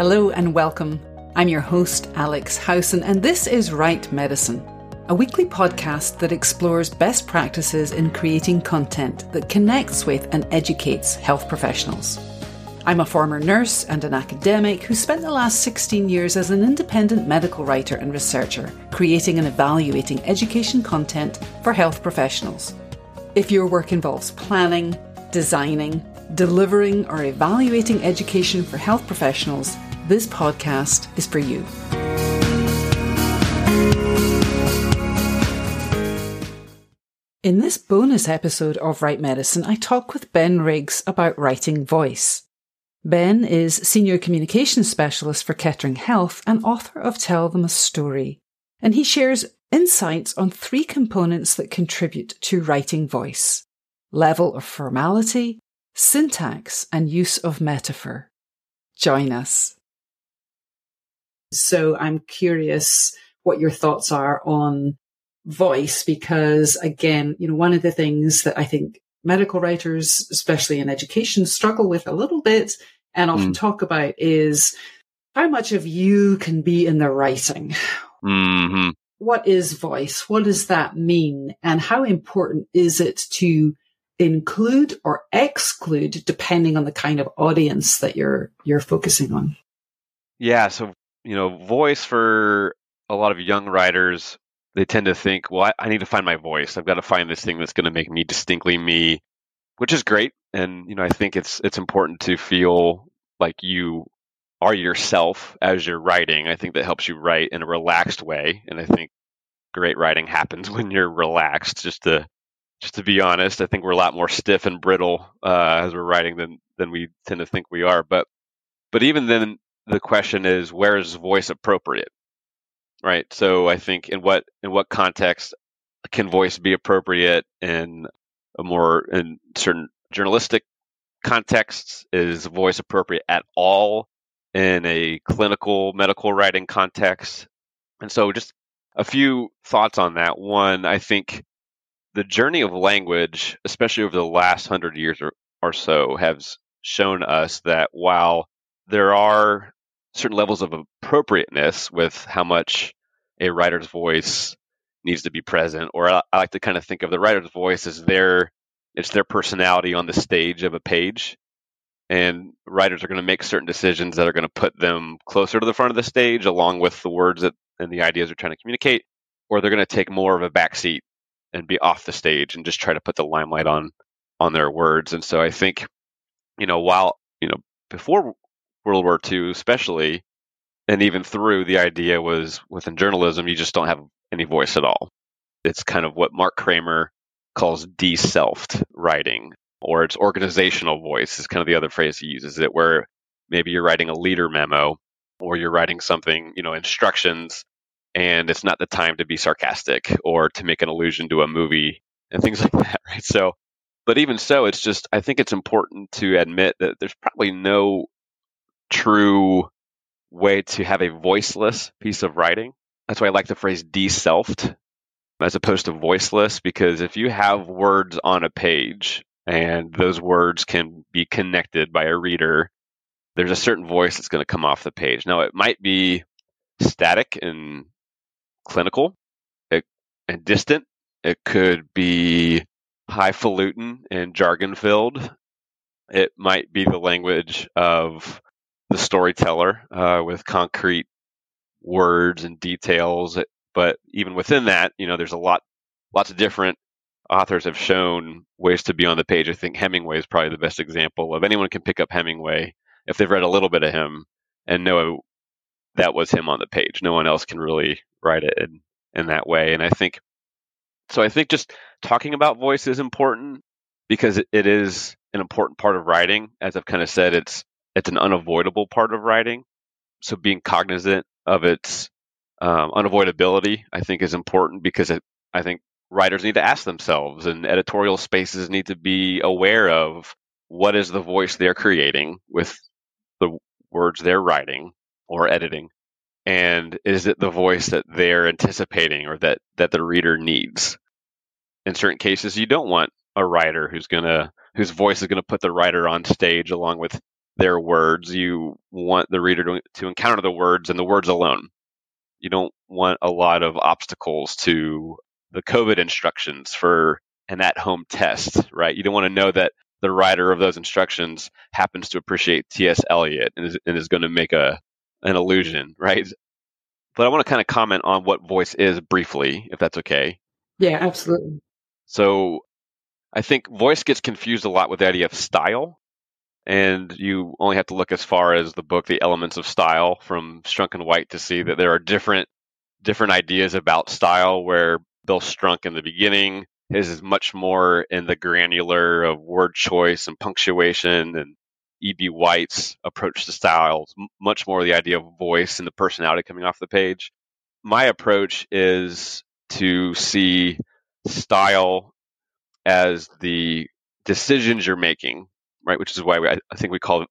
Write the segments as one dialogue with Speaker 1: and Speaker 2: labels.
Speaker 1: Hello and welcome. I'm your host, Alex Howson, and this is Write Medicine, a weekly podcast that explores best practices in creating content that connects with and educates health professionals. I'm a former nurse and an academic who spent the last 16 years as an independent medical writer and researcher, creating and evaluating education content for health professionals. If your work involves planning, designing, delivering, or evaluating education for health professionals, this podcast is for you. In this bonus episode of Write Medicine, I talk with Ben Riggs about writing voice. Ben is Senior Communications Specialist for Kettering Health and author of Tell Them a Story. And he shares insights on three components that contribute to writing voice level of formality, syntax, and use of metaphor. Join us. So I'm curious what your thoughts are on voice because again, you know, one of the things that I think medical writers, especially in education, struggle with a little bit and often mm. talk about is how much of you can be in the writing. Mm-hmm. What is voice? What does that mean? And how important is it to include or exclude depending on the kind of audience that you're you're focusing on?
Speaker 2: Yeah, so you know, voice for a lot of young writers they tend to think, well, I, I, need to find my voice. I've got to find this thing that's going to make me distinctly me, which is great. And you know, I think it's it's important to feel like you are yourself as you're writing. I think that helps you write in a relaxed way. And I think great writing happens when you're relaxed. Just to just to be honest, I think we're a lot more stiff and brittle uh, as we're writing than than we tend to think we are. But but even then, the question is, where is voice appropriate? right? So I think in what in what context can voice be appropriate in a more in certain journalistic contexts? Is voice appropriate at all in a clinical medical writing context? And so just a few thoughts on that. One, I think the journey of language, especially over the last hundred years or, or so, has shown us that while there are certain levels of appropriateness with how much a writer's voice needs to be present. Or I, I like to kind of think of the writer's voice as their it's their personality on the stage of a page. And writers are going to make certain decisions that are going to put them closer to the front of the stage, along with the words that and the ideas they're trying to communicate, or they're going to take more of a back seat and be off the stage and just try to put the limelight on on their words. And so I think, you know, while you know before World War II, especially, and even through the idea was within journalism, you just don't have any voice at all. It's kind of what Mark Kramer calls de-selfed writing, or it's organizational voice is kind of the other phrase he uses it, where maybe you're writing a leader memo or you're writing something, you know, instructions, and it's not the time to be sarcastic or to make an allusion to a movie and things like that, right? So, but even so, it's just, I think it's important to admit that there's probably no true way to have a voiceless piece of writing. That's why I like the phrase de-selfed as opposed to voiceless, because if you have words on a page and those words can be connected by a reader, there's a certain voice that's going to come off the page. Now, it might be static and clinical it, and distant. It could be highfalutin and jargon filled. It might be the language of the storyteller uh, with concrete words and details. But even within that, you know, there's a lot, lots of different authors have shown ways to be on the page. I think Hemingway is probably the best example of anyone can pick up Hemingway if they've read a little bit of him and know that was him on the page. No one else can really write it in, in that way. And I think so. I think just talking about voice is important because it is an important part of writing. As I've kind of said, it's it's an unavoidable part of writing. So being cognizant of its um, unavoidability, I think, is important because it, I think writers need to ask themselves, and editorial spaces need to be aware of what is the voice they're creating with the words they're writing or editing, and is it the voice that they're anticipating or that that the reader needs. In certain cases, you don't want a writer who's gonna whose voice is going to put the writer on stage along with their words. You want the reader to, to encounter the words and the words alone. You don't want a lot of obstacles to the COVID instructions for an at home test, right? You don't want to know that the writer of those instructions happens to appreciate T.S. Eliot and is, and is going to make a an illusion, right? But I want to kind of comment on what voice is briefly, if that's okay.
Speaker 1: Yeah, absolutely.
Speaker 2: So I think voice gets confused a lot with the idea of style. And you only have to look as far as the book, The Elements of Style from Strunk and White to see that there are different different ideas about style where Bill Strunk in the beginning his is much more in the granular of word choice and punctuation and E.B. White's approach to styles, much more the idea of voice and the personality coming off the page. My approach is to see style as the decisions you're making, right? Which is why we, I think we call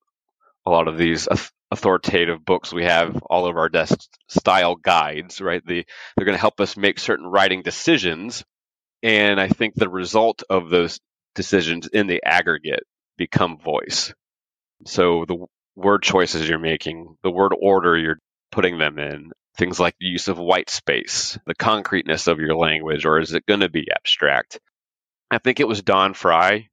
Speaker 2: a lot of these authoritative books we have all over our desk style guides, right? The, they're going to help us make certain writing decisions and I think the result of those decisions in the aggregate become voice. So the word choices you're making, the word order you're putting them in, things like the use of white space, the concreteness of your language, or is it going to be abstract? I think it was Don Fry,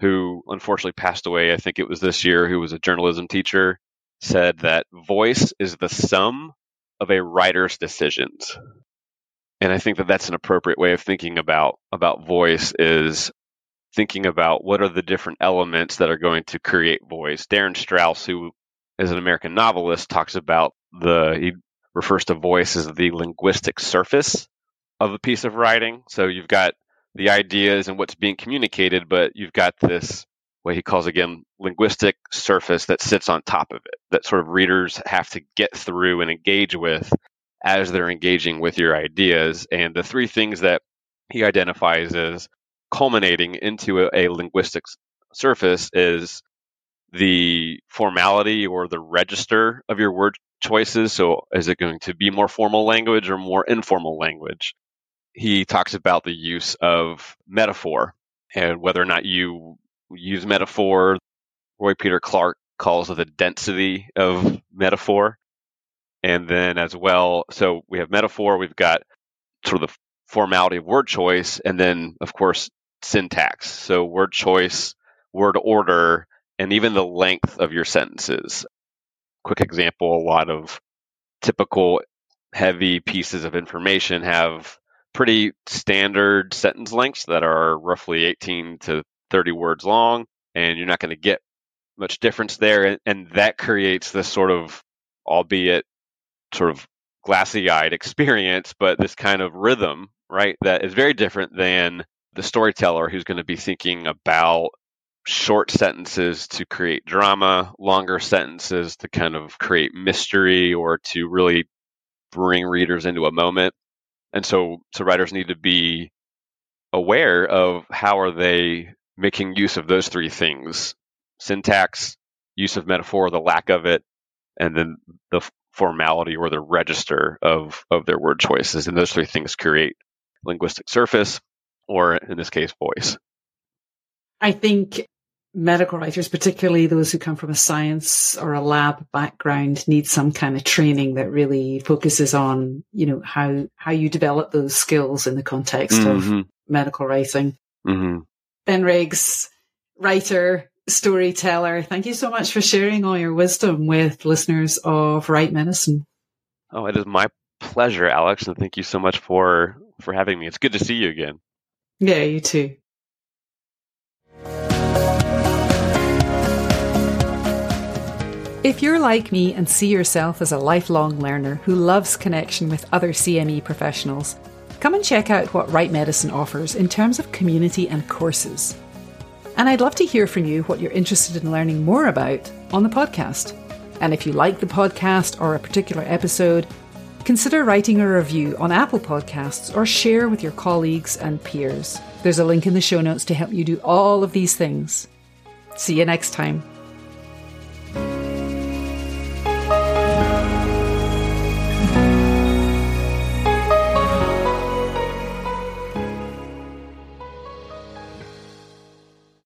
Speaker 2: who unfortunately passed away, I think it was this year, who was a journalism teacher, said that voice is the sum of a writer's decisions and I think that that's an appropriate way of thinking about about voice is thinking about what are the different elements that are going to create voice. Darin Strauss, who is an American novelist, talks about the he refers to voice as the linguistic surface of a piece of writing. So you've got the ideas and what's being communicated, but you've got this what he calls again linguistic surface that sits on top of it that sort of readers have to get through and engage with as they're engaging with your ideas. And the three things that he identifies as culminating into a, a linguistic surface is the formality or the register of your word choices. So, is it going to be more formal language or more informal language? He talks about the use of metaphor and whether or not you use metaphor. Roy Peter Clark calls it the density of metaphor. And then as well, so we have metaphor, we've got sort of the formality of word choice, and then of course syntax. So word choice, word order, and even the length of your sentences. Quick example, a lot of typical heavy pieces of information have pretty standard sentence lengths that are roughly 18 to 30 words long, and you're not going to get much difference there. And, and that creates this sort of, albeit sort of glassy eyed experience, but this kind of rhythm, right, that is very different than the storyteller who's going to be thinking about short sentences to create drama, longer sentences to kind of create mystery or to really bring readers into a moment. And so so writers need to be aware of how are they making use of those three things syntax, use of metaphor, the lack of it, and then the formality or the register of of their word choices. And those three things create linguistic surface or in this case voice.
Speaker 1: I think medical writers particularly those who come from a science or a lab background need some kind of training that really focuses on you know how how you develop those skills in the context mm-hmm. of medical writing mm-hmm. ben riggs writer storyteller. Thank you so much for sharing all your wisdom with listeners of Write Medicine.
Speaker 2: Oh, it is my pleasure, Alex, and thank you so much for for having me. It's good to see you again.
Speaker 1: Yeah, you too. If you're like me and see yourself as a lifelong learner who loves connection with other CME professionals, come and check out what Write Medicine offers in terms of community and courses. And I'd love to hear from you what you're interested in learning more about on the podcast. And if you like the podcast or a particular episode, consider writing a review on Apple Podcasts or share with your colleagues and peers. There's a link in the show notes to help you do all of these things. See you next time.